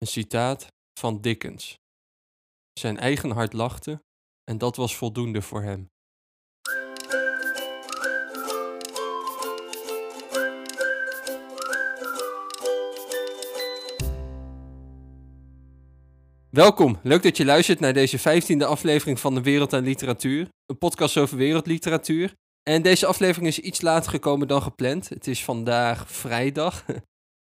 Een citaat van Dickens. Zijn eigen hart lachte en dat was voldoende voor hem. Welkom, leuk dat je luistert naar deze vijftiende aflevering van de Wereld aan Literatuur. Een podcast over wereldliteratuur. En deze aflevering is iets later gekomen dan gepland. Het is vandaag vrijdag.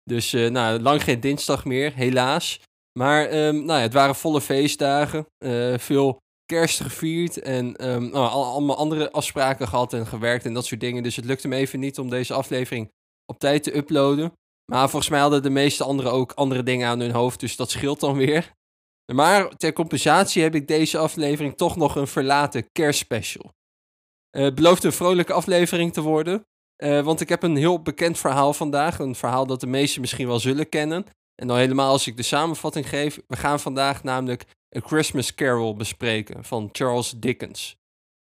Dus uh, nou, lang geen dinsdag meer, helaas. Maar um, nou ja, het waren volle feestdagen. Uh, veel kerst gevierd en um, nou, allemaal andere afspraken gehad en gewerkt en dat soort dingen. Dus het lukte me even niet om deze aflevering op tijd te uploaden. Maar volgens mij hadden de meeste anderen ook andere dingen aan hun hoofd, dus dat scheelt dan weer. Maar ter compensatie heb ik deze aflevering toch nog een verlaten kerstspecial. Uh, het belooft een vrolijke aflevering te worden. Uh, want ik heb een heel bekend verhaal vandaag. Een verhaal dat de meesten misschien wel zullen kennen. En dan helemaal als ik de samenvatting geef. We gaan vandaag namelijk A Christmas Carol bespreken van Charles Dickens.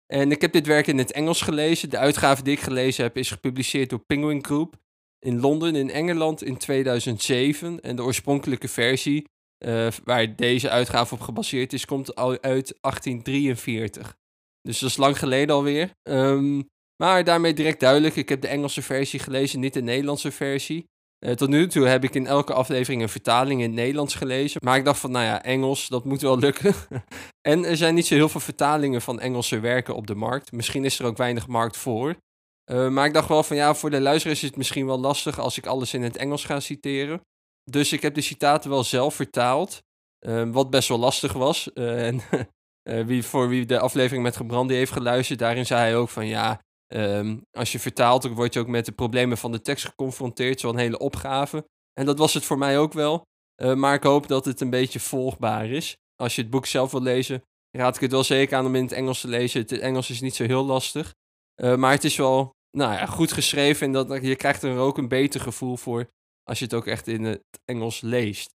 En ik heb dit werk in het Engels gelezen. De uitgave die ik gelezen heb is gepubliceerd door Penguin Group in Londen in Engeland in 2007. En de oorspronkelijke versie, uh, waar deze uitgave op gebaseerd is, komt uit 1843. Dus dat is lang geleden alweer. Um, maar daarmee direct duidelijk, ik heb de Engelse versie gelezen, niet de Nederlandse versie. Uh, tot nu toe heb ik in elke aflevering een vertaling in het Nederlands gelezen. Maar ik dacht van, nou ja, Engels, dat moet wel lukken. en er zijn niet zo heel veel vertalingen van Engelse werken op de markt. Misschien is er ook weinig markt voor. Uh, maar ik dacht wel van, ja, voor de luisteraars is het misschien wel lastig als ik alles in het Engels ga citeren. Dus ik heb de citaten wel zelf vertaald. Uh, wat best wel lastig was. en wie, voor wie de aflevering met Gebrandi heeft geluisterd, daarin zei hij ook van, ja, Um, als je vertaalt, word je ook met de problemen van de tekst geconfronteerd. Zo'n hele opgave. En dat was het voor mij ook wel. Uh, maar ik hoop dat het een beetje volgbaar is. Als je het boek zelf wil lezen, raad ik het wel zeker aan om in het Engels te lezen. Het Engels is niet zo heel lastig. Uh, maar het is wel nou ja, goed geschreven. En dat, je krijgt er ook een beter gevoel voor als je het ook echt in het Engels leest.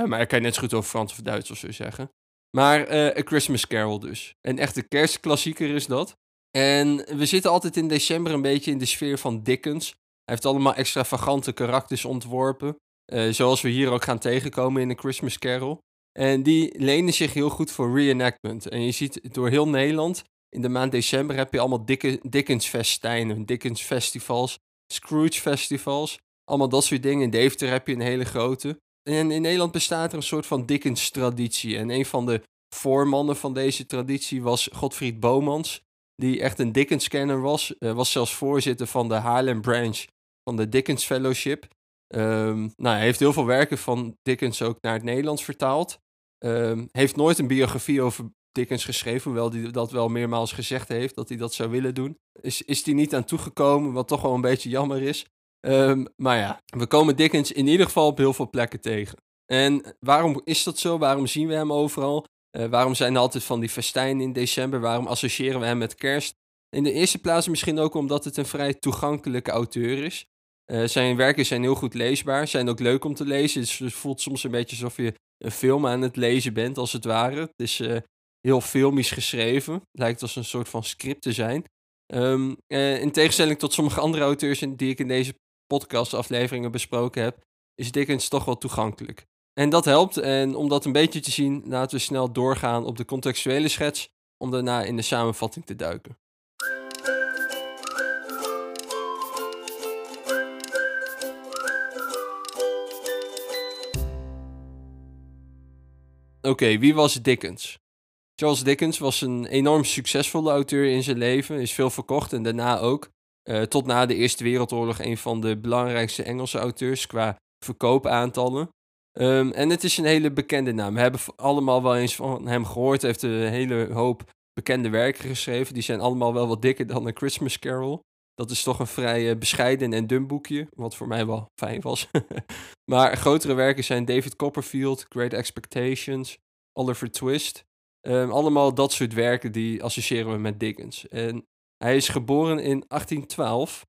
Uh, maar ik kan je net zo goed over Frans of Duits of zo zeggen. Maar A Christmas Carol dus. Een echte kerstklassieker is dat. En we zitten altijd in december een beetje in de sfeer van Dickens. Hij heeft allemaal extravagante karakters ontworpen. Uh, zoals we hier ook gaan tegenkomen in de Christmas Carol. En die lenen zich heel goed voor reenactment. En je ziet door heel Nederland, in de maand december heb je allemaal Dickens festijnen, Dickens festivals, Scrooge festivals. Allemaal dat soort dingen. In Deventer heb je een hele grote. En in Nederland bestaat er een soort van Dickens traditie. En een van de voormannen van deze traditie was Godfried Bomans die echt een Dickens-kenner was. Uh, was zelfs voorzitter van de Haarlem Branch van de Dickens Fellowship. Um, nou, hij heeft heel veel werken van Dickens ook naar het Nederlands vertaald. Um, heeft nooit een biografie over Dickens geschreven, hoewel hij dat wel meermaals gezegd heeft dat hij dat zou willen doen. Is, is hij niet aan toegekomen, wat toch wel een beetje jammer is. Um, maar ja, we komen Dickens in ieder geval op heel veel plekken tegen. En waarom is dat zo? Waarom zien we hem overal? Uh, waarom zijn er altijd van die festijnen in december? Waarom associëren we hem met kerst? In de eerste plaats misschien ook omdat het een vrij toegankelijke auteur is. Uh, zijn werken zijn heel goed leesbaar, zijn ook leuk om te lezen. Het voelt soms een beetje alsof je een film aan het lezen bent, als het ware. Het is uh, heel filmisch geschreven. Lijkt als een soort van script te zijn. Um, in tegenstelling tot sommige andere auteurs die ik in deze podcastafleveringen besproken heb, is Dickens toch wel toegankelijk. En dat helpt. En om dat een beetje te zien, laten we snel doorgaan op de contextuele schets, om daarna in de samenvatting te duiken. Oké, wie was Dickens? Charles Dickens was een enorm succesvolle auteur in zijn leven, is veel verkocht en daarna ook. Uh, tot na de Eerste Wereldoorlog een van de belangrijkste Engelse auteurs qua verkoopaantallen. Um, en het is een hele bekende naam. We hebben allemaal wel eens van hem gehoord. Hij heeft een hele hoop bekende werken geschreven. Die zijn allemaal wel wat dikker dan een Christmas Carol. Dat is toch een vrij uh, bescheiden en dun boekje. Wat voor mij wel fijn was. maar grotere werken zijn David Copperfield, Great Expectations, Oliver Twist. Um, allemaal dat soort werken die associëren we met Dickens. En hij is geboren in 1812.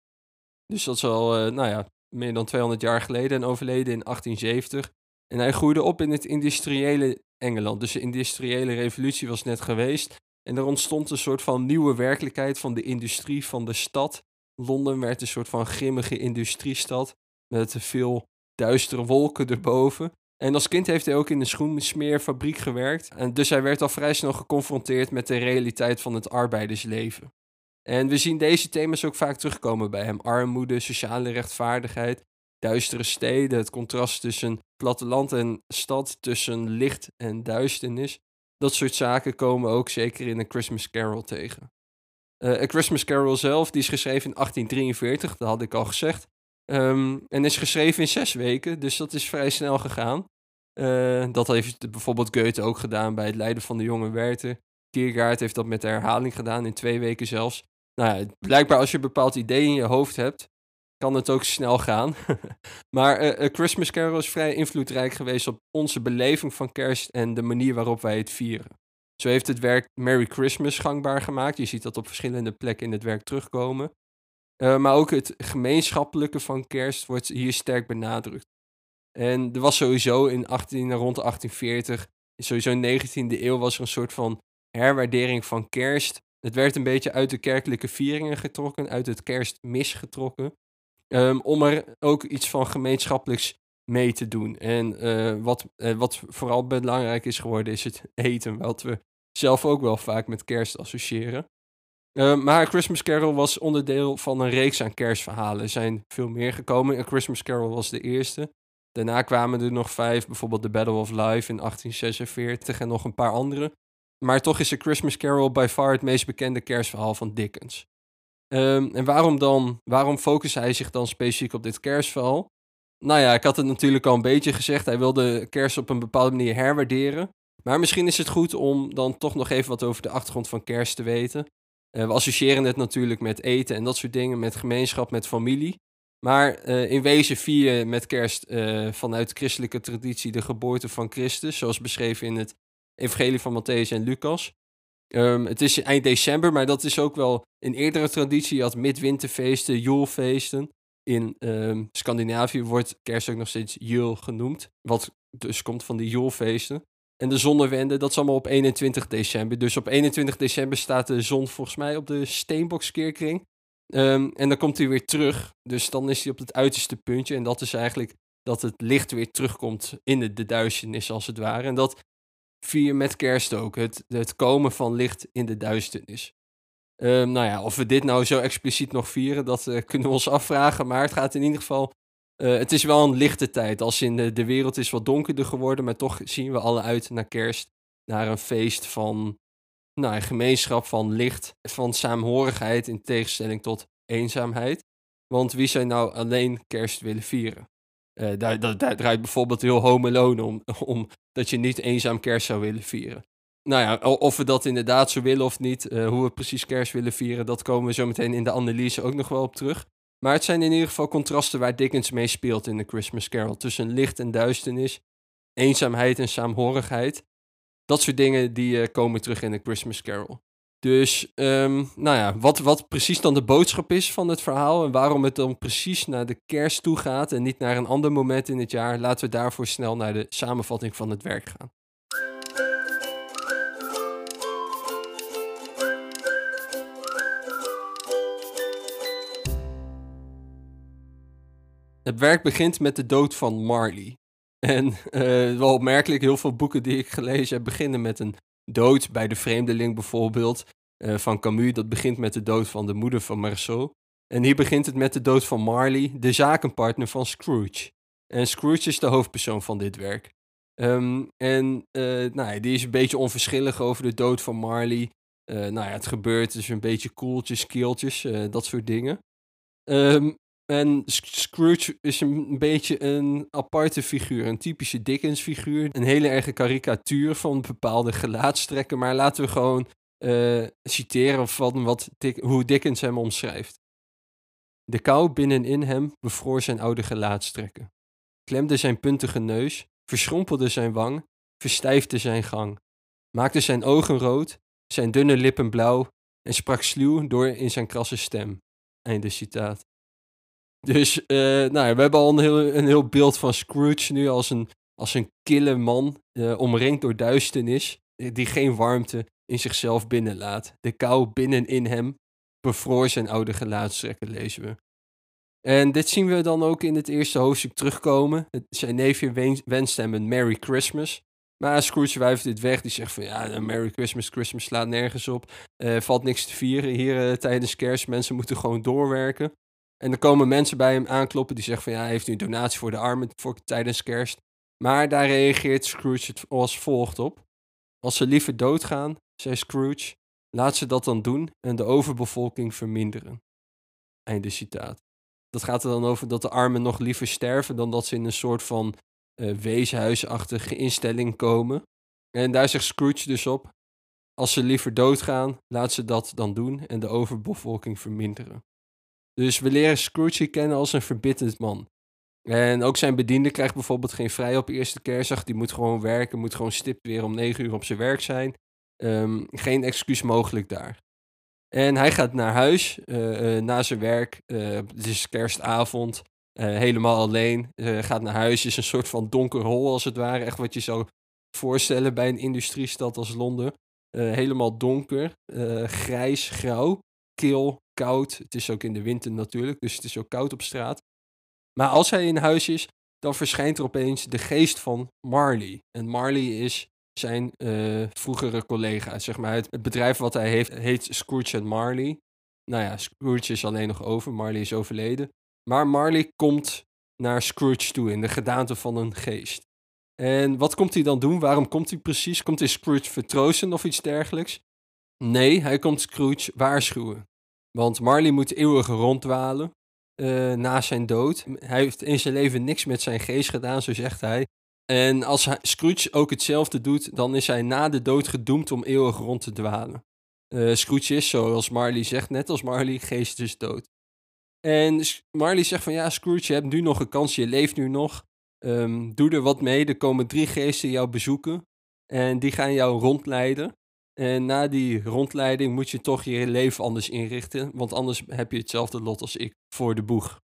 Dus dat is al, uh, nou ja, meer dan 200 jaar geleden. En overleden in 1870. En hij groeide op in het industriële Engeland. Dus de industriële revolutie was net geweest. En er ontstond een soort van nieuwe werkelijkheid van de industrie van de stad. Londen werd een soort van grimmige industriestad met veel duistere wolken erboven. En als kind heeft hij ook in een schoensmeerfabriek gewerkt. En dus hij werd al vrij snel geconfronteerd met de realiteit van het arbeidersleven. En we zien deze thema's ook vaak terugkomen bij hem. Armoede, sociale rechtvaardigheid, duistere steden, het contrast tussen platteland en stad, tussen licht en duisternis. Dat soort zaken komen ook zeker in een Christmas Carol tegen. Uh, A Christmas Carol zelf, die is geschreven in 1843, dat had ik al gezegd. Um, en is geschreven in zes weken, dus dat is vrij snel gegaan. Uh, dat heeft bijvoorbeeld Goethe ook gedaan bij het leiden van de jonge Werther. Kierkegaard heeft dat met de herhaling gedaan in twee weken zelfs. Nou ja, blijkbaar als je een bepaald idee in je hoofd hebt, kan het ook snel gaan. maar uh, Christmas Carol is vrij invloedrijk geweest op onze beleving van kerst en de manier waarop wij het vieren. Zo heeft het werk Merry Christmas gangbaar gemaakt. Je ziet dat op verschillende plekken in het werk terugkomen. Uh, maar ook het gemeenschappelijke van kerst wordt hier sterk benadrukt. En er was sowieso in 18, rond 1840, sowieso in de 19e eeuw, was er een soort van herwaardering van kerst. Het werd een beetje uit de kerkelijke vieringen getrokken, uit het kerstmis getrokken. Um, om er ook iets van gemeenschappelijks mee te doen. En uh, wat, uh, wat vooral belangrijk is geworden, is het eten. Wat we zelf ook wel vaak met kerst associëren. Uh, maar Christmas Carol was onderdeel van een reeks aan kerstverhalen. Er zijn veel meer gekomen. A Christmas Carol was de eerste. Daarna kwamen er nog vijf, bijvoorbeeld The Battle of Life in 1846 en nog een paar andere. Maar toch is A Christmas Carol by far het meest bekende kerstverhaal van Dickens. Um, en waarom dan, waarom focust hij zich dan specifiek op dit kerstverhaal? Nou ja, ik had het natuurlijk al een beetje gezegd. Hij wilde kerst op een bepaalde manier herwaarderen. Maar misschien is het goed om dan toch nog even wat over de achtergrond van kerst te weten. Uh, we associëren het natuurlijk met eten en dat soort dingen, met gemeenschap, met familie. Maar uh, in wezen vier je met kerst uh, vanuit christelijke traditie de geboorte van Christus, zoals beschreven in het Evangelie van Matthäus en Lucas. Um, het is eind december, maar dat is ook wel een eerdere traditie. Je had midwinterfeesten, joelfeesten. In um, Scandinavië wordt kerst ook nog steeds Jul genoemd, wat dus komt van die joelfeesten. En de zonnewende, dat is allemaal op 21 december. Dus op 21 december staat de zon volgens mij op de Steenbokskeerkring. Um, en dan komt hij weer terug. Dus dan is hij op het uiterste puntje. En dat is eigenlijk dat het licht weer terugkomt in de, de duisternis, als het ware. En dat vier met kerst ook. Het, het komen van licht in de duisternis. Um, nou ja, of we dit nou zo expliciet nog vieren, dat uh, kunnen we ons afvragen. Maar het gaat in ieder geval. Uh, het is wel een lichte tijd. Als in de, de wereld is wat donkerder geworden, maar toch zien we alle uit naar kerst. Naar een feest van nou, een gemeenschap, van licht, van saamhorigheid in tegenstelling tot eenzaamheid. Want wie zou nou alleen kerst willen vieren? Uh, daar, draait bijvoorbeeld heel Home om, om dat je niet eenzaam kerst zou willen vieren. Nou ja, of we dat inderdaad zo willen of niet, uh, hoe we precies kerst willen vieren, dat komen we zo meteen in de analyse ook nog wel op terug. Maar het zijn in ieder geval contrasten waar Dickens mee speelt in de Christmas Carol. Tussen licht en duisternis, eenzaamheid en saamhorigheid. Dat soort dingen die uh, komen terug in de Christmas Carol. Dus, um, nou ja, wat, wat precies dan de boodschap is van het verhaal en waarom het dan precies naar de kerst toe gaat en niet naar een ander moment in het jaar, laten we daarvoor snel naar de samenvatting van het werk gaan. Het werk begint met de dood van Marley. En uh, wel opmerkelijk, heel veel boeken die ik gelezen heb beginnen met een dood. Bij de Vreemdeling bijvoorbeeld, uh, van Camus. Dat begint met de dood van de moeder van Marceau. En hier begint het met de dood van Marley, de zakenpartner van Scrooge. En Scrooge is de hoofdpersoon van dit werk. Um, en uh, nou, die is een beetje onverschillig over de dood van Marley. nou ja, het gebeurt dus een beetje koeltjes, keeltjes, dat soort dingen. Um, en Scrooge is een beetje een aparte figuur, een typische Dickens-figuur. Een hele erge karikatuur van bepaalde gelaatstrekken. Maar laten we gewoon uh, citeren van wat hoe Dickens hem omschrijft. De kou binnenin hem bevroor zijn oude gelaatstrekken. Klemde zijn puntige neus, verschrompelde zijn wang, verstijfde zijn gang. Maakte zijn ogen rood, zijn dunne lippen blauw en sprak sluw door in zijn krasse stem. Einde citaat. Dus uh, nou, we hebben al een heel, een heel beeld van Scrooge nu als een, als een kille man, uh, omringd door duisternis, eh, die geen warmte in zichzelf binnenlaat. De kou binnenin hem bevroor zijn oude gelaatstrekken, lezen we. En dit zien we dan ook in het eerste hoofdstuk terugkomen. Zijn neefje wenst hem een Merry Christmas. Maar Scrooge wuift dit weg. Die zegt van ja, Merry Christmas, Christmas slaat nergens op. Uh, valt niks te vieren hier uh, tijdens kerst. Mensen moeten gewoon doorwerken. En dan komen mensen bij hem aankloppen die zeggen van ja, heeft u een donatie voor de armen voor, tijdens kerst? Maar daar reageert Scrooge als volgt op. Als ze liever doodgaan, zei Scrooge, laat ze dat dan doen en de overbevolking verminderen. Einde citaat. Dat gaat er dan over dat de armen nog liever sterven dan dat ze in een soort van uh, weeshuisachtige instelling komen. En daar zegt Scrooge dus op: als ze liever doodgaan, laat ze dat dan doen en de overbevolking verminderen. Dus we leren Scrooge kennen als een verbitterd man. En ook zijn bediende krijgt bijvoorbeeld geen vrij op eerste kerstdag. Die moet gewoon werken, moet gewoon stipt weer om negen uur op zijn werk zijn. Um, geen excuus mogelijk daar. En hij gaat naar huis uh, uh, na zijn werk. Uh, het is kerstavond. helemaal alleen. gaat naar huis. Is een soort van donker hol als het ware. Echt wat je zou voorstellen bij een industriestad als Londen. helemaal donker. grijs, grauw. Kil, koud. Het is ook in de winter natuurlijk. Dus het is ook koud op straat. Maar als hij in huis is, dan verschijnt er opeens de geest van Marley. En Marley is zijn uh, vroegere collega. Zeg maar, het, bedrijf wat hij heeft heet Scrooge Marley. Nou ja, Scrooge is alleen nog over, Marley is overleden. Maar Marley komt naar Scrooge toe in de gedaante van een geest. En wat komt hij dan doen? Waarom komt hij precies? Komt hij Scrooge vertroosten of iets dergelijks? Nee, hij komt Scrooge waarschuwen. Want Marley moet eeuwig ronddwalen uh, na zijn dood. Hij heeft in zijn leven niks met zijn geest gedaan, zo zegt hij. En als Scrooge ook hetzelfde doet, dan is hij na de dood gedoemd om eeuwig rond te dwalen. Uh, Scrooge is, zoals Marley zegt, net als Marley, geest is dood. En Marley zegt van ja, Scrooge, je hebt nu nog een kans, je leeft nu nog. Um, doe er wat mee, er komen drie geesten jou bezoeken. En die gaan jou rondleiden. En na die rondleiding moet je toch je leven anders inrichten, want anders heb je hetzelfde lot als ik voor de boeg.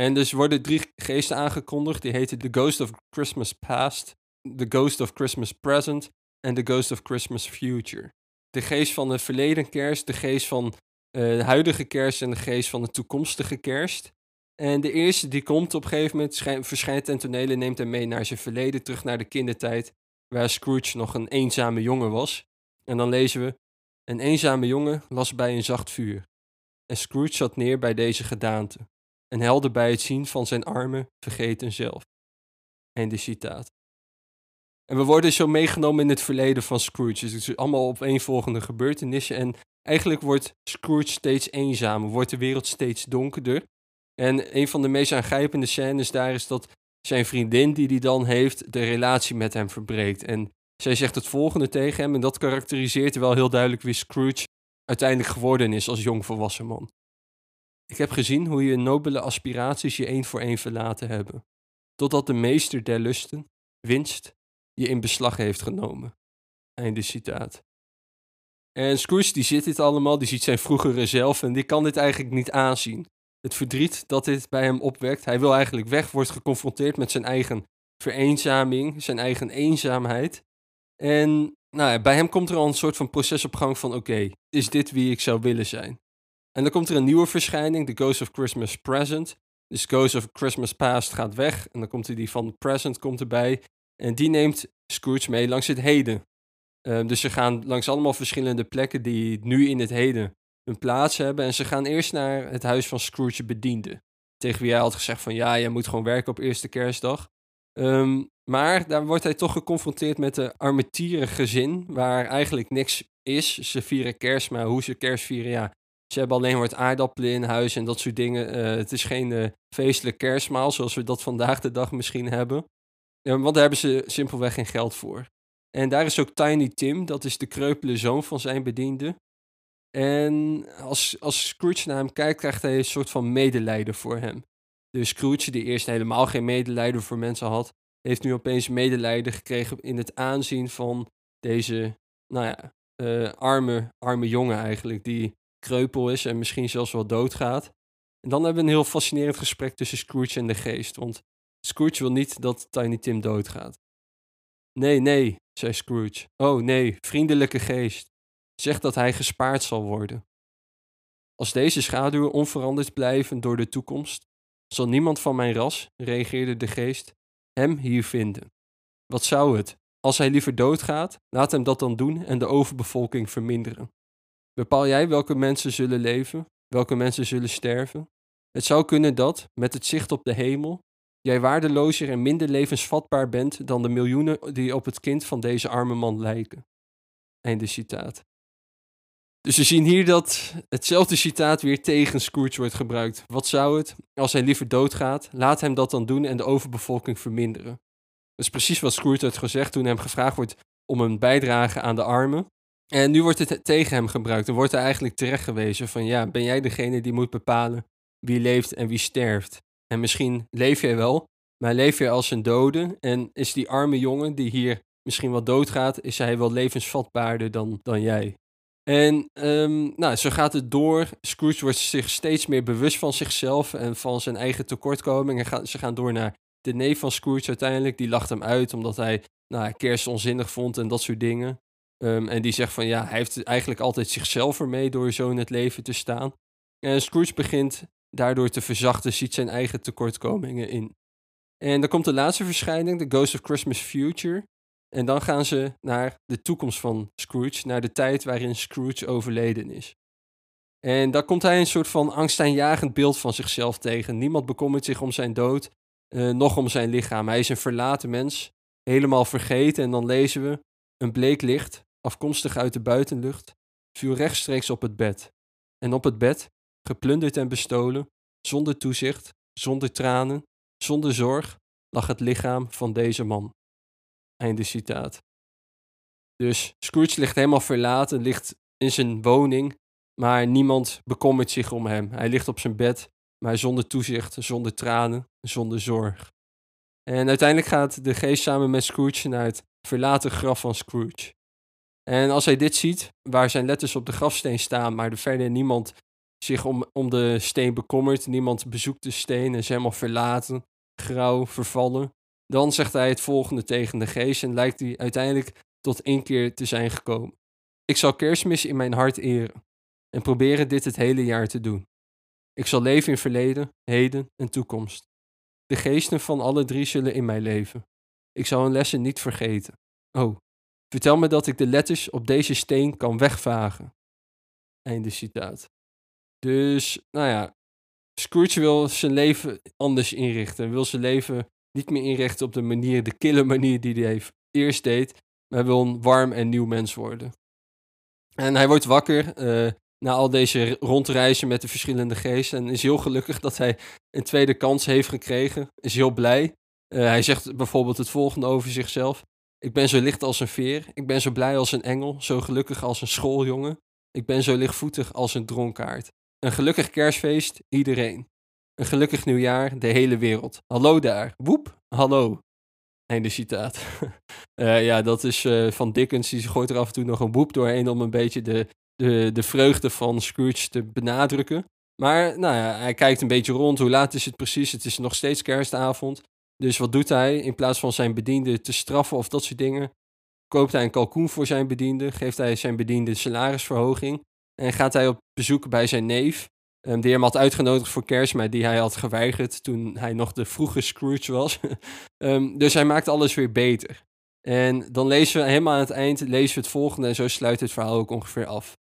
En dus worden drie geesten aangekondigd. Die heten The Ghost of Christmas Past, The Ghost of Christmas Present en The Ghost of Christmas Future. De geest van de verleden kerst, de geest van uh, de huidige kerst en de geest van de toekomstige kerst. En de eerste die komt op een gegeven moment, verschijnt ten tonele, neemt hem mee naar zijn verleden, terug naar de kindertijd, waar Scrooge nog een eenzame jongen was. En dan lezen we, een eenzame jongen las bij een zacht vuur. En Scrooge zat neer bij deze gedaante en helde bij het zien van zijn armen vergeten zelf. Einde citaat. En we worden zo meegenomen in het verleden van Scrooge. Dus allemaal opeenvolgende gebeurtenissen. En eigenlijk wordt Scrooge steeds eenzamer, wordt de wereld steeds donkerder. En een van de meest aangrijpende scènes daar is dat zijn vriendin, die hij dan heeft, de relatie met hem verbreekt. En zij zegt het volgende tegen hem, en dat karakteriseert wel heel duidelijk wie Scrooge uiteindelijk geworden is als jong volwassen man. Ik heb gezien hoe je nobele aspiraties je één voor één verlaten hebben, totdat de meester der lusten, winst, je in beslag heeft genomen. Einde citaat. En Scrooge die ziet dit allemaal, die ziet zijn vroegere zelf en die kan dit eigenlijk niet aanzien. Het verdriet dat dit bij hem opwekt, hij wil eigenlijk weg, wordt geconfronteerd met zijn eigen vereenzaming, zijn eigen eenzaamheid. En nou ja, bij hem komt er al een soort van proces op gang van oké, is dit wie ik zou willen zijn? En dan komt er een nieuwe verschijning, The Ghost of Christmas Present. Dus Ghost of Christmas Past gaat weg en dan komt die van Present komt erbij. En die neemt Scrooge mee langs het heden. Uh, dus ze gaan langs allemaal verschillende plekken die nu in het heden hun plaats hebben. En ze gaan eerst naar het huis van Scrooge bediende. Tegen wie hij had gezegd van ja, je moet gewoon werken op eerste kerstdag. Um, maar daar wordt hij toch geconfronteerd met de armetieren gezin, waar eigenlijk niks is. Ze vieren kerst, maar hoe ze kerst vieren, ja, ze hebben alleen wat aardappelen in huis en dat soort dingen. Uh, het is geen uh, feestelijk kerstmaal zoals we dat vandaag de dag misschien hebben. want daar hebben ze simpelweg geen geld voor. En daar is ook Tiny Tim, dat is de kreupele zoon van zijn bediende. En als, als Scrooge naar hem kijkt, krijgt hij een soort van medelijden voor hem. Dus Scrooge, die eerst helemaal geen medelijden voor mensen had, heeft nu opeens medelijden gekregen in het aanzien van deze, nou ja, uh, arme, arme jongen eigenlijk, die kreupel is en misschien zelfs wel doodgaat. En dan hebben we een heel fascinerend gesprek tussen Scrooge en de geest. Want Scrooge wil niet dat Tiny Tim doodgaat. Nee, nee, zei Scrooge. Oh nee, vriendelijke geest. Zeg dat hij gespaard zal worden. Als deze schaduwen onveranderd blijven door de toekomst, zal niemand van mijn ras, reageerde de geest, hem hier vinden. Wat zou het? Als hij liever doodgaat, laat hem dat dan doen en de overbevolking verminderen. Bepaal jij welke mensen zullen leven, welke mensen zullen sterven? Het zou kunnen dat, met het zicht op de hemel, jij waardelozer en minder levensvatbaar bent dan de miljoenen die op het kind van deze arme man lijken. Einde citaat. Dus we zien hier dat hetzelfde citaat weer tegen Scrooge wordt gebruikt. Wat zou het, als hij liever doodgaat, laat hem dat dan doen en de overbevolking verminderen. Dat is precies wat Scrooge had gezegd toen hem gevraagd wordt om een bijdrage aan de armen. En nu wordt het tegen hem gebruikt en wordt er eigenlijk terecht gewezen van ja, ben jij degene die moet bepalen wie leeft en wie sterft? En misschien leef jij wel, maar leef je als een dode en is die arme jongen die hier misschien wel doodgaat, is hij wel levensvatbaarder dan, dan jij? En um, nou, zo gaat het door. Scrooge wordt zich steeds meer bewust van zichzelf en van zijn eigen tekortkomingen. Ze gaan door naar de neef van Scrooge uiteindelijk. Die lacht hem uit omdat hij nou, kerst onzinnig vond en dat soort dingen. Um, en die zegt van ja, hij heeft eigenlijk altijd zichzelf ermee door zo in het leven te staan. En Scrooge begint daardoor te verzachten, ziet zijn eigen tekortkomingen in. En dan komt de laatste verschijning, The Ghost of Christmas Future. En dan gaan ze naar de toekomst van Scrooge, naar de tijd waarin Scrooge overleden is. En daar komt hij een soort van angstaanjagend beeld van zichzelf tegen. Niemand bekommert zich om zijn dood, uh, nog om zijn lichaam. Hij is een verlaten mens, helemaal vergeten. En dan lezen we: Een bleek licht, afkomstig uit de buitenlucht, viel rechtstreeks op het bed. En op het bed, geplunderd en bestolen, zonder toezicht, zonder tranen, zonder zorg, lag het lichaam van deze man. Einde citaat. Dus Scrooge ligt helemaal verlaten, ligt in zijn woning, maar niemand bekommert zich om hem. Hij ligt op zijn bed, maar zonder toezicht, zonder tranen, zonder zorg. En uiteindelijk gaat de geest samen met Scrooge naar het verlaten graf van Scrooge. En als hij dit ziet, waar zijn letters op de grafsteen staan, maar er verder niemand zich om, om de steen bekommert, niemand bezoekt de steen en is helemaal verlaten, grauw, vervallen, dan zegt hij het volgende tegen de geest en lijkt hij uiteindelijk tot inkeer te zijn gekomen. Ik zal kerstmis in mijn hart eren en proberen dit het hele jaar te doen. Ik zal leven in verleden, heden en toekomst. De geesten van alle drie zullen in mij leven. Ik zal hun lessen niet vergeten. Oh, vertel me dat ik de letters op deze steen kan wegvagen. Einde citaat. Dus, nou ja, Scrooge wil zijn leven anders inrichten. Wil zijn leven niet meer inrichten op de manier, de kille manier die hij eerst deed. Maar wil een warm en nieuw mens worden. En hij wordt wakker uh, na al deze rondreizen met de verschillende geesten. En is heel gelukkig dat hij een tweede kans heeft gekregen. Is heel blij. Uh, hij zegt bijvoorbeeld het volgende over zichzelf. Ik ben zo licht als een veer. Ik ben zo blij als een engel. Zo gelukkig als een schooljongen. Ik ben zo lichtvoetig als een dronkaard. Een gelukkig kerstfeest, iedereen. Een gelukkig nieuwjaar, de hele wereld. Hallo daar. Woep, hallo. Einde citaat. uh, ja, dat is uh, van Dickens. Die gooit er af en toe nog een woep doorheen om een beetje de, de, de vreugde van Scrooge te benadrukken. Maar nou ja, hij kijkt een beetje rond. Hoe laat is het precies? Het is nog steeds kerstavond. Dus wat doet hij? In plaats van zijn bediende te straffen of dat soort dingen, koopt hij een kalkoen voor zijn bediende, geeft hij zijn bediende salarisverhoging en gaat hij op bezoek bij zijn neef. Um, die hem had uitgenodigd voor kerst, maar die hij had geweigerd toen hij nog de vroege Scrooge was. um, dus hij maakt alles weer beter. En dan lezen we helemaal aan het eind lezen we het volgende en zo sluit het verhaal ook ongeveer af.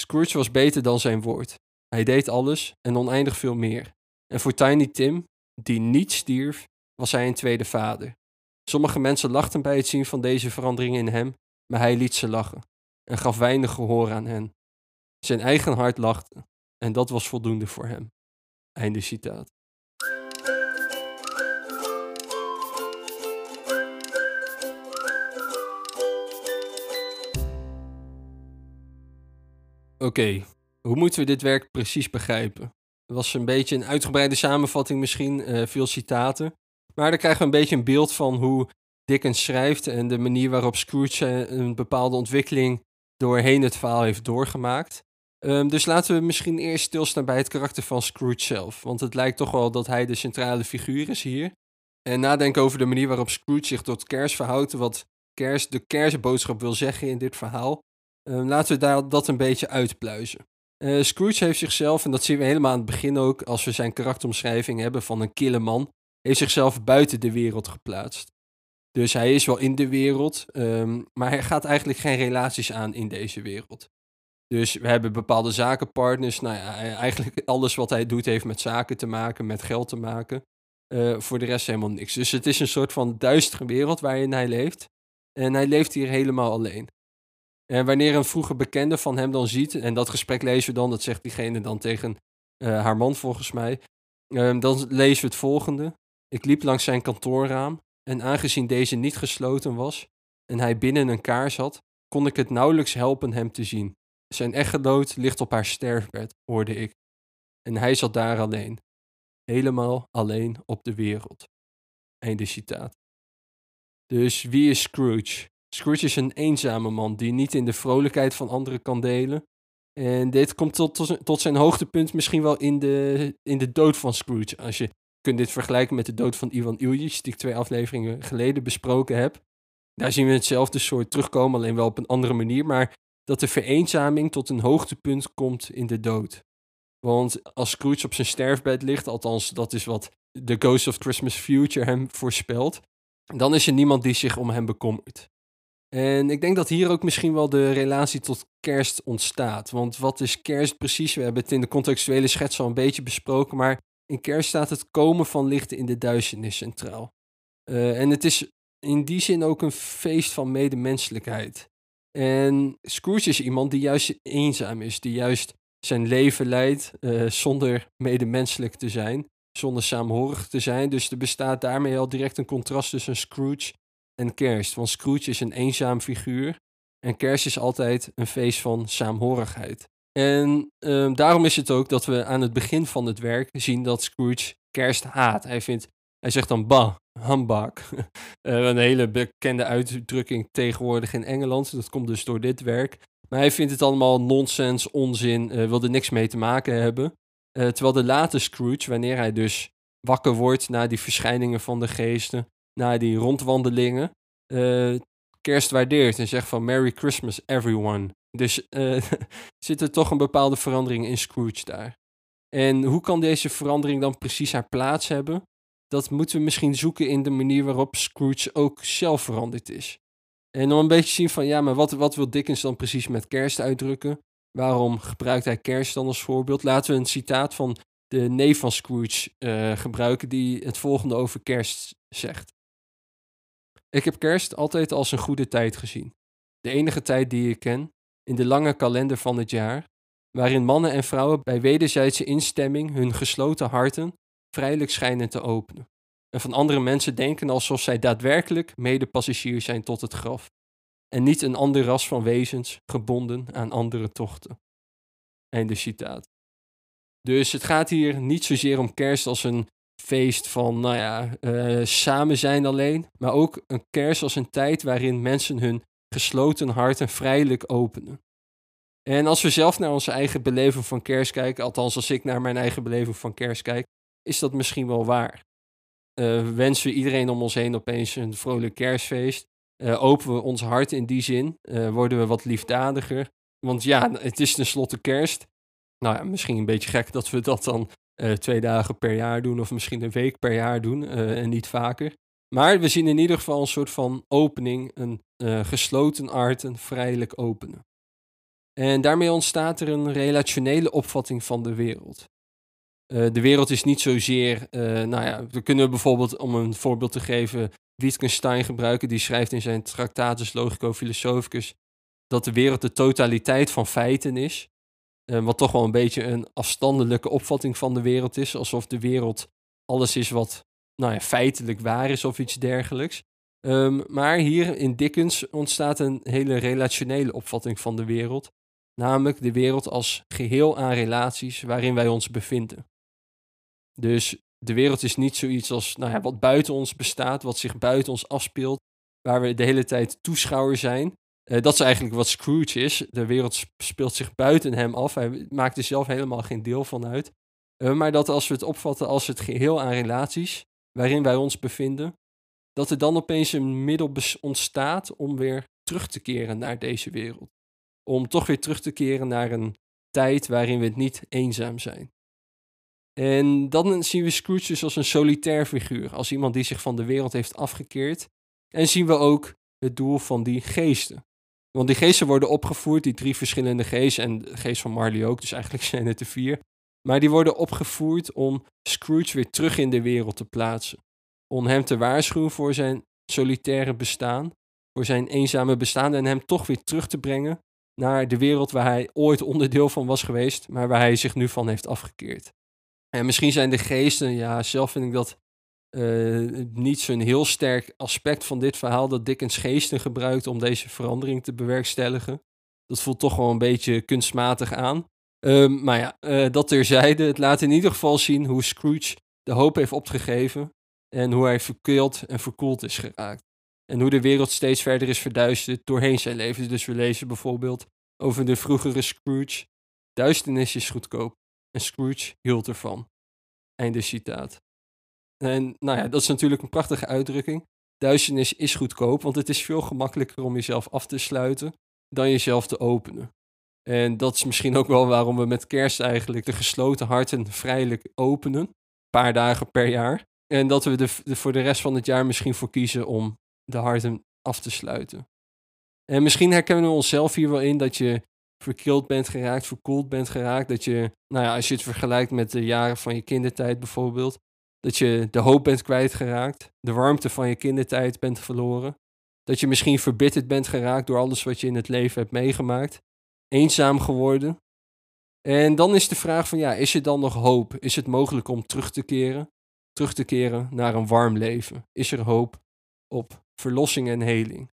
Scrooge was beter dan zijn woord. Hij deed alles en oneindig veel meer. En voor Tiny Tim, die niet stierf, was hij een tweede vader. Sommige mensen lachten bij het zien van deze verandering in hem, maar hij liet ze lachen en gaf weinig gehoor aan hen. Zijn eigen hart lachte en dat was voldoende voor hem. Einde citaat. Oké, hoe moeten we dit werk precies begrijpen? Het was een beetje een uitgebreide samenvatting misschien, uh, veel citaten. Maar dan krijgen we een beetje een beeld van hoe Dickens schrijft en de manier waarop Scrooge een bepaalde ontwikkeling doorheen het verhaal heeft doorgemaakt. Um, dus laten we misschien eerst stilstaan bij het karakter van Scrooge zelf. Want het lijkt toch wel dat hij de centrale figuur is hier. En nadenken over de manier waarop Scrooge zich tot kerst verhoudt. Wat kerst, de kerstboodschap wil zeggen in dit verhaal. Um, laten we daar, dat een beetje uitpluizen. Uh, Scrooge heeft zichzelf, en dat zien we helemaal aan het begin ook, als we zijn karakteromschrijving hebben van een kille man, heeft zichzelf buiten de wereld geplaatst. Dus hij is wel in de wereld, ehm, maar hij gaat eigenlijk geen relaties aan in deze wereld. Dus we hebben bepaalde zakenpartners. Nou ja, eigenlijk alles wat hij doet heeft met zaken te maken, met geld te maken. Uh, voor de rest helemaal niks. Dus het is een soort van duistere wereld waarin hij leeft. En hij leeft hier helemaal alleen. En wanneer een vroege bekende van hem dan ziet, en dat gesprek lezen we dan, dat zegt diegene dan tegen uh, haar man volgens mij, uh, dan lezen we het volgende. Ik liep langs zijn kantoorraam en aangezien deze niet gesloten was en hij binnen een kaars had, kon ik het nauwelijks helpen hem te zien. Zijn echtgenoot ligt op haar sterfbed, hoorde ik. En hij zat daar alleen. Helemaal alleen op de wereld. Einde citaat. Dus wie is Scrooge? Scrooge is een eenzame man die niet in de vrolijkheid van anderen kan delen. En dit komt tot, tot, zijn hoogtepunt misschien wel in de, in de dood van Scrooge. Als je kunt dit vergelijken met de dood van Ivan Iljic, die ik twee afleveringen geleden besproken heb. Daar zien we hetzelfde soort terugkomen, alleen wel op een andere manier. Maar dat de vereenzaming tot een hoogtepunt komt in de dood. Want als Scrooge op zijn sterfbed ligt, althans dat is wat The Ghost of Christmas Future hem voorspelt, dan is er niemand die zich om hem bekommert. En ik denk dat hier ook misschien wel de relatie tot kerst ontstaat. Want wat is kerst precies? We hebben het in de contextuele schets al een beetje besproken, maar in kerst staat het komen van lichten in de duisternis centraal. Uh, en het is in die zin ook een feest van medemenselijkheid. En Scrooge is iemand die juist eenzaam is, die juist zijn leven leidt uh, zonder medemenselijk te zijn, zonder saamhorig te zijn. Dus er bestaat daarmee al direct een contrast tussen Scrooge en Kerst. Want Scrooge is een eenzaam figuur en Kerst is altijd een feest van saamhorigheid. En uh, daarom is het ook dat we aan het begin van het werk zien dat Scrooge Kerst haat. Hij vindt hij zegt dan bah, humbug. uh, een hele bekende uitdrukking tegenwoordig in Engeland. Dat komt dus door dit werk. Maar hij vindt het allemaal nonsens, onzin, uh, wil er niks mee te maken hebben. Uh, terwijl de late Scrooge, wanneer hij dus wakker wordt na die verschijningen van de geesten, na die rondwandelingen, kerst waardeert en zegt van Merry Christmas everyone. Dus zit er toch een bepaalde verandering in Scrooge daar. En hoe kan deze verandering dan precies haar plaats hebben? dat moeten we misschien zoeken in de manier waarop Scrooge ook zelf veranderd is. En om een beetje te zien van, ja, maar wat, wat wil Dickens dan precies met kerst uitdrukken? Waarom gebruikt hij kerst dan als voorbeeld? Laten we een citaat van de neef van Scrooge uh, gebruiken die het volgende over kerst zegt. Ik heb kerst altijd als een goede tijd gezien. De enige tijd die ik ken, in de lange kalender van het jaar, waarin mannen en vrouwen bij wederzijdse instemming hun gesloten harten vrijelijk schijnen te openen. En van andere mensen denken alsof zij daadwerkelijk medepassagiers zijn tot het graf. En niet een ander ras van wezens gebonden aan andere tochten. Einde citaat. Dus het gaat hier niet zozeer om kerst als een feest van, nou ja, uh, samen zijn alleen, maar ook een kerst als een tijd waarin mensen hun gesloten harten vrijelijk openen. En als we zelf naar onze eigen beleving van kerst kijken, althans als ik naar mijn eigen beleving van kerst kijk, is dat misschien wel waar. Uh, wensen we iedereen om ons heen opeens een vrolijk kerstfeest. Uh, openen we ons hart in die zin. Uh, worden we wat liefdadiger. Want ja, het is tenslotte kerst. Nou ja, misschien een beetje gek dat we dat dan twee dagen per jaar doen. Of misschien een week per jaar doen. en niet vaker. Maar we zien in ieder geval een soort van opening. Een gesloten art, een vrijelijk openen. En daarmee ontstaat er een relationele opvatting van de wereld. Uh, de wereld is niet zozeer, uh, nou ja, we kunnen bijvoorbeeld, om een voorbeeld te geven, Wittgenstein gebruiken. Die schrijft in zijn Tractatus Logico Philosophicus dat de wereld de totaliteit van feiten is. Wat toch wel een beetje een afstandelijke opvatting van de wereld is. Alsof de wereld alles is wat nou ja, feitelijk waar is of iets dergelijks. Um, maar hier in Dickens ontstaat een hele relationele opvatting van de wereld. Namelijk de wereld als geheel aan relaties waarin wij ons bevinden. Dus de wereld is niet zoiets als nou ja, wat buiten ons bestaat, wat zich buiten ons afspeelt, waar we de hele tijd toeschouwer zijn. Uh, dat is eigenlijk wat Scrooge is. De wereld speelt zich buiten hem af. Hij maakt er zelf helemaal geen deel van uit. Uh, maar dat als we het opvatten als het geheel aan relaties waarin wij ons bevinden, dat er dan opeens een middel ontstaat om weer terug te keren naar deze wereld. Om toch weer terug te keren naar een tijd waarin we niet eenzaam zijn. En dan zien we Scrooge dus als een solitair figuur, als iemand die zich van de wereld heeft afgekeerd. En zien we ook het doel van die geesten. Want die geesten worden opgevoerd, die drie verschillende geesten, en de geest van Marley ook, dus eigenlijk zijn het er vier. Maar die worden opgevoerd om Scrooge weer terug in de wereld te plaatsen. Om hem te waarschuwen voor zijn solitaire bestaan, voor zijn eenzame bestaan en hem toch weer terug te brengen naar de wereld waar hij ooit onderdeel van was geweest, maar waar hij zich nu van heeft afgekeerd. En misschien zijn de geesten, ja, zelf vind ik dat uh, niet zo'n heel sterk aspect van dit verhaal, dat Dickens geesten gebruikt om deze verandering te bewerkstelligen. Dat voelt toch wel een beetje kunstmatig aan. Um, maar ja, uh, dat terzijde. Het laat in ieder geval zien hoe Scrooge de hoop heeft opgegeven. En hoe hij verkeeld en verkoeld is geraakt. En hoe de wereld steeds verder is verduisterd doorheen zijn leven. Dus we lezen bijvoorbeeld over de vroegere Scrooge. Duisternis is goedkoop. En Scrooge hield ervan. Einde citaat. En nou ja, dat is natuurlijk een prachtige uitdrukking. Duisternis is goedkoop, want het is veel gemakkelijker om jezelf af te sluiten dan jezelf te openen. En dat is misschien ook wel waarom we met kerst eigenlijk de gesloten harten vrijelijk openen. Een paar dagen per jaar. En dat we er voor de rest van het jaar misschien voor kiezen om de harten af te sluiten. En misschien herkennen we onszelf hier wel in dat je verkild bent geraakt, verkoeld bent geraakt. Dat je, nou ja, als je het vergelijkt met de jaren van je kindertijd bijvoorbeeld, dat je de hoop bent kwijtgeraakt, de warmte van je kindertijd bent verloren. Dat je misschien verbitterd bent geraakt door alles wat je in het leven hebt meegemaakt. Eenzaam geworden. En dan is de vraag van ja, is er dan nog hoop? Is het mogelijk om terug te keren? Terug te keren naar een warm leven? Is er hoop op verlossing en heling?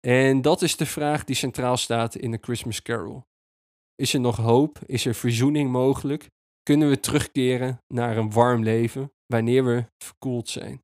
En dat is de vraag die centraal staat in de Christmas Carol. Is er nog hoop? Is er verzoening mogelijk? Kunnen we terugkeren naar een warm leven wanneer we verkoeld zijn?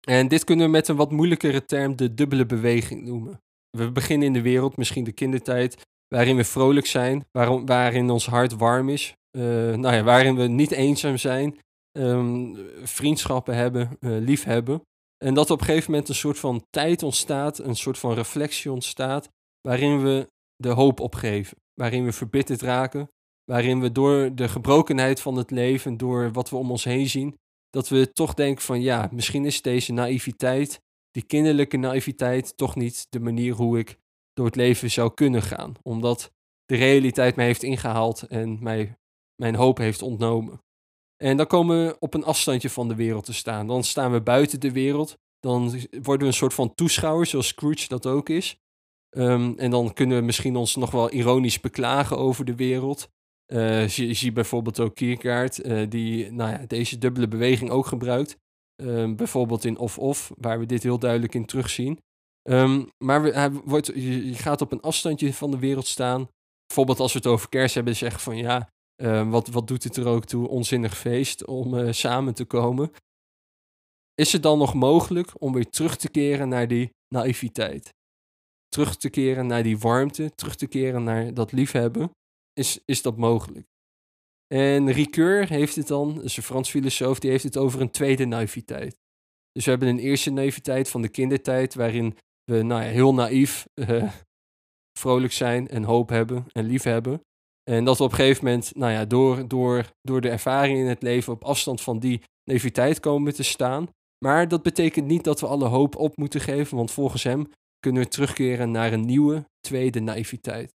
En dit kunnen we met een wat moeilijkere term de dubbele beweging noemen. We beginnen in de wereld, misschien de kindertijd, waarin we vrolijk zijn, waarom, waarin ons hart warm is, uh, nou ja, waarin we niet eenzaam zijn, um, vriendschappen hebben, uh, lief hebben. En dat op een gegeven moment een soort van tijd ontstaat, een soort van reflectie ontstaat, waarin we de hoop opgeven, waarin we verbitterd raken, waarin we door de gebrokenheid van het leven, door wat we om ons heen zien, dat we toch denken van ja, misschien is deze naïviteit, die kinderlijke naïviteit, toch niet de manier hoe ik door het leven zou kunnen gaan. Omdat de realiteit mij heeft ingehaald en mij mijn hoop heeft ontnomen. En dan komen we op een afstandje van de wereld te staan. Dan staan we buiten de wereld. Dan worden we een soort van toeschouwer, zoals Scrooge dat ook is. Um, en dan kunnen we misschien ons nog wel ironisch beklagen over de wereld. Je, ziet bijvoorbeeld ook Kierkegaard, uh, die nou ja, deze dubbele beweging ook gebruikt. Uh, bijvoorbeeld in Of-Of, waar we dit heel duidelijk in terugzien. Um, maar hij wordt, je, gaat op een afstandje van de wereld staan. Bijvoorbeeld als we het over kerst hebben, zeggen van ja, ehm, wat, wat doet het er ook toe, onzinnig feest om eh, samen te komen. Is het dan nog mogelijk om weer terug te keren naar die naïviteit? Terug te keren naar die warmte, terug te keren naar dat liefhebben? is, is dat mogelijk. En Ricoeur heeft het dan, dus een Frans filosoof, die heeft het over een tweede naïviteit. Dus we hebben een eerste naïviteit van de kindertijd, waarin we nou ja, heel naïef uh, vrolijk zijn en hoop hebben en lief hebben. En dat we op een gegeven moment, nou ja, door, door, door de ervaring in het leven op afstand van die naïviteit komen te staan. Maar dat betekent niet dat we alle hoop op moeten geven, want volgens hem kunnen we terugkeren naar een nieuwe tweede naïviteit.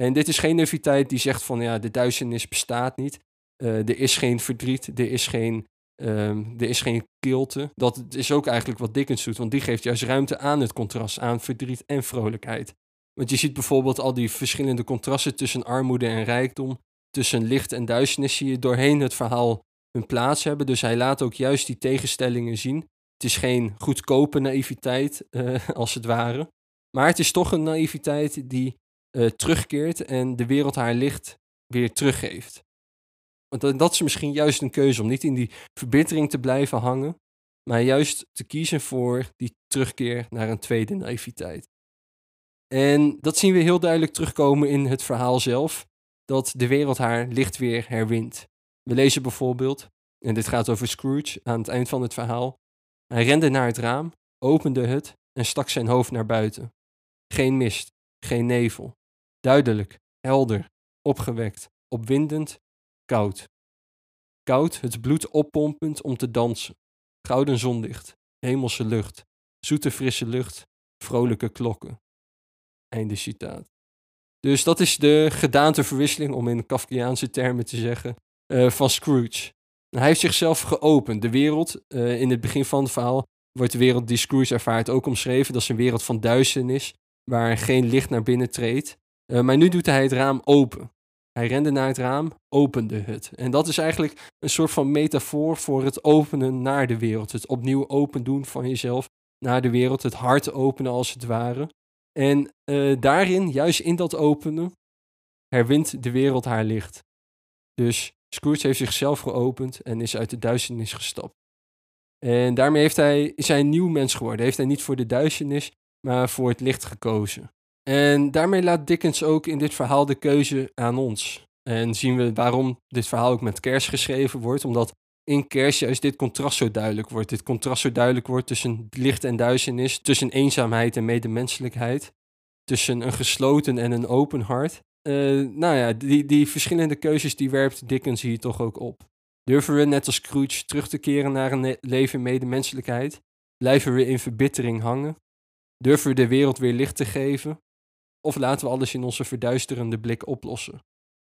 En dit is geen naïviteit die zegt van ja, de duisternis bestaat niet. Uh, er is geen verdriet, er is geen, um, er is geen kilte. Dat is ook eigenlijk wat Dickens doet, want die geeft juist ruimte aan het contrast, aan verdriet en vrolijkheid. Want je ziet bijvoorbeeld al die verschillende contrasten tussen armoede en rijkdom, tussen licht en duisternis, zie je doorheen het verhaal hun plaats hebben. Dus hij laat ook juist die tegenstellingen zien. Het is geen goedkope naïviteit, uh, als het ware. Maar het is toch een naïviteit die uh, terugkeert en de wereld haar licht weer teruggeeft. Want dat is misschien juist een keuze om niet in die verbittering te blijven hangen, maar juist te kiezen voor die terugkeer naar een tweede naïviteit. En dat zien we heel duidelijk terugkomen in het verhaal zelf, dat de wereld haar licht weer herwint. We lezen bijvoorbeeld, en dit gaat over Scrooge aan het eind van het verhaal. Hij rende naar het raam, opende het en stak zijn hoofd naar buiten. Geen mist, geen nevel, Duidelijk, helder, opgewekt, opwindend, koud. Koud, het bloed oppompend om te dansen. Gouden zonlicht, hemelse lucht, zoete frisse lucht, vrolijke klokken. Einde citaat. Dus dat is de gedaanteverwisseling, om in Kafkiaanse termen te zeggen, uh, van Scrooge. Hij heeft zichzelf geopend. De wereld, uh, in het begin van het verhaal, wordt de wereld die Scrooge ervaart ook omschreven. Dat is een wereld van duisternis, waar geen licht naar binnen treedt. Uh, maar nu doet hij het raam open. Hij rende naar het raam, opende het. En dat is eigenlijk een soort van metafoor voor het openen naar de wereld. Het opnieuw open doen van jezelf naar de wereld. Het hart openen als het ware. En uh, daarin, juist in dat openen, herwint de wereld haar licht. Dus Scrooge heeft zichzelf geopend en is uit de duisternis gestapt. En daarmee heeft hij, is hij een nieuw mens geworden. Heeft hij niet voor de duisternis, maar voor het licht gekozen. En daarmee laat Dickens ook in dit verhaal de keuze aan ons. En zien we waarom dit verhaal ook met kerst geschreven wordt. Omdat in kerst juist dit contrast zo duidelijk wordt. Dit contrast zo duidelijk wordt tussen licht en duisternis. Tussen eenzaamheid en medemenselijkheid. Tussen een gesloten en een open hart. Uh, nou ja, die, die verschillende keuzes die werpt Dickens hier toch ook op. Durven we net als Scrooge terug te keren naar een leven medemenselijkheid? Blijven we in verbittering hangen? Durven we de wereld weer licht te geven? Of laten we alles in onze verduisterende blik oplossen?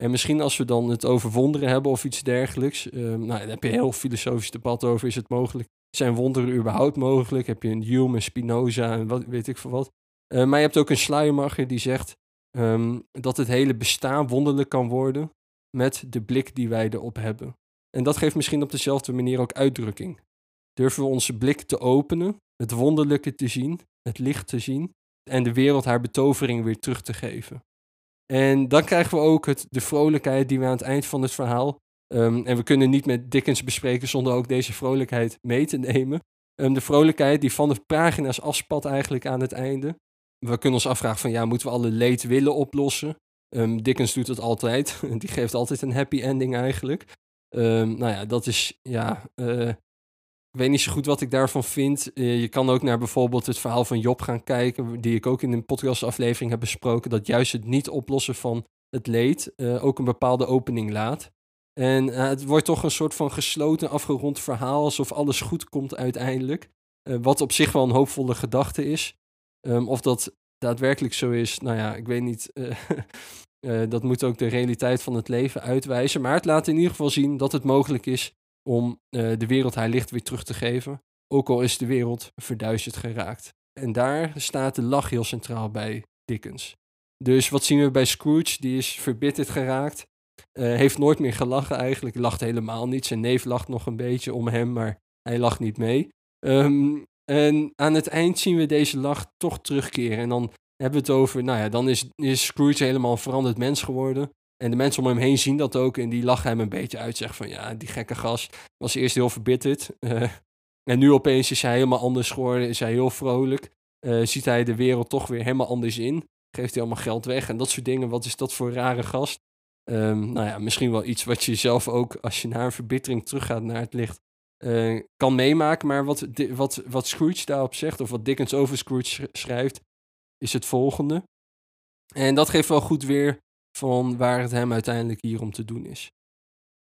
En misschien als we dan het over wonderen hebben of iets dergelijks. Uh, nou, daar heb je heel filosofisch debat over. Is het mogelijk? Zijn wonderen überhaupt mogelijk? Heb je een Hume, een Spinoza en wat weet ik veel wat. Uh, maar je hebt ook een Schleiermacher die zegt um, dat het hele bestaan wonderlijk kan worden met de blik die wij erop hebben. En dat geeft misschien op dezelfde manier ook uitdrukking. Durven we onze blik te openen, het wonderlijke te zien, het licht te zien en de wereld haar betovering weer terug te geven. En dan krijgen we ook het, de vrolijkheid die we aan het eind van het verhaal. Um, en we kunnen niet met Dickens bespreken zonder ook deze vrolijkheid mee te nemen. Um, de vrolijkheid die van de pagina's afspat eigenlijk aan het einde. We kunnen ons afvragen van ja, moeten we alle leed willen oplossen? Um, Dickens doet het altijd. die geeft altijd een happy ending eigenlijk. nou ja, dat is ja, ik weet niet zo goed wat ik daarvan vind. Uh, je kan ook naar bijvoorbeeld het verhaal van Job gaan kijken, die ik ook in een podcastaflevering heb besproken, dat juist het niet oplossen van het leed uh, ook een bepaalde opening laat. En uh, het wordt toch een soort van gesloten, afgerond verhaal, alsof alles goed komt uiteindelijk. wat op zich wel een hoopvolle gedachte is. Um, of dat daadwerkelijk zo is, nou ja, ik weet niet. dat moet ook de realiteit van het leven uitwijzen. Maar het laat in ieder geval zien dat het mogelijk is om uh, de wereld haar licht weer terug te geven, ook al is de wereld verduisterd geraakt. En daar staat de lach heel centraal bij Dickens. Dus wat zien we bij Scrooge? Die is verbitterd geraakt, uh, heeft nooit meer gelachen eigenlijk, lacht helemaal niet. Zijn neef lacht nog een beetje om hem, maar hij lacht niet mee. Um, en aan het eind zien we deze lach toch terugkeren. En dan hebben we het over, nou ja, dan is, is Scrooge helemaal een veranderd mens geworden. En de mensen om hem heen zien dat ook en die lachen hem een beetje uit. Zeggen van ja, die gekke gast was eerst heel verbitterd. Uh, en nu opeens is hij helemaal anders geworden, is hij heel vrolijk. Uh, ziet hij de wereld toch weer helemaal anders in. Geeft hij allemaal geld weg en dat soort dingen. Wat is dat voor een rare gast? Um, nou ja, misschien wel iets wat je zelf ook, als je naar een verbittering teruggaat naar het licht, uh, kan meemaken. Maar wat, wat, wat Scrooge daarop zegt, of wat Dickens over Scrooge schrijft, is het volgende. En dat geeft wel goed weer van waar het hem uiteindelijk hier om te doen is.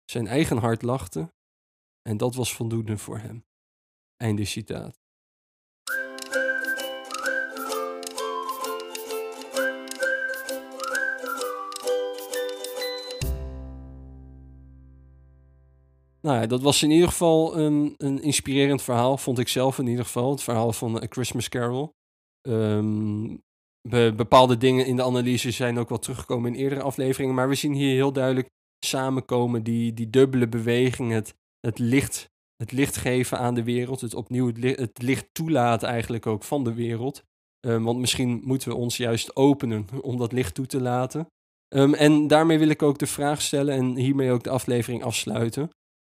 Zijn eigen hart lachte en dat was voldoende voor hem. Einde citaat. Nou ja, dat was in ieder geval een, een inspirerend verhaal, vond ik zelf in ieder geval. Het verhaal van A Christmas Carol. Um, bepaalde dingen in de analyse zijn ook wel teruggekomen in eerdere afleveringen. Maar we zien hier heel duidelijk samenkomen die, die dubbele beweging, het, het, licht, het licht geven aan de wereld, het opnieuw het licht, toelaten eigenlijk ook van de wereld. Um, want misschien moeten we ons juist openen om dat licht toe te laten. Um, en daarmee wil ik ook de vraag stellen en hiermee ook de aflevering afsluiten.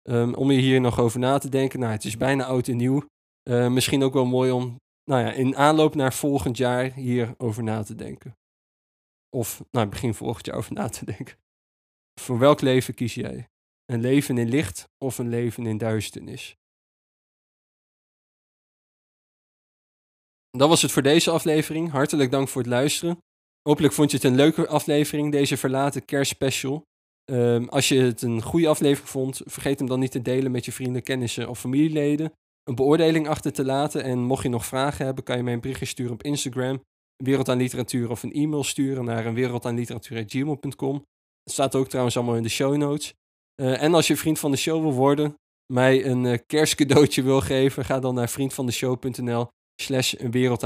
Um, om je hier nog over na te denken. Nou, het is bijna oud en nieuw. Misschien ook wel mooi om nou ja, in aanloop naar volgend jaar hierover na te denken. Of nou, begin volgend jaar over na te denken. Voor welk leven kies jij? Een leven in licht of een leven in duisternis? Dat was het voor deze aflevering. Hartelijk dank voor het luisteren. Hopelijk vond je het een leuke aflevering, deze verlaten kerstspecial. Um, als je het een goede aflevering vond, vergeet hem dan niet te delen met je vrienden, kennissen of familieleden. Een beoordeling achter te laten. En mocht je nog vragen hebben, kan je mij een berichtje sturen op Instagram, Wereld aan Literatuur, of een e-mail sturen naar wereldaanliteratuur.gmail.com. Het staat ook trouwens allemaal in de show notes. Uh, en als je vriend van de show wil worden, mij een uh, kerstcadeautje wil geven, ga dan naar vriendvandeshow.nl slash wereld.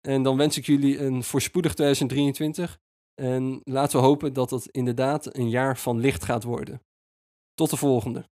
En dan wens ik jullie een voorspoedig 2023. En laten we hopen dat het inderdaad een jaar van licht gaat worden. Tot de volgende.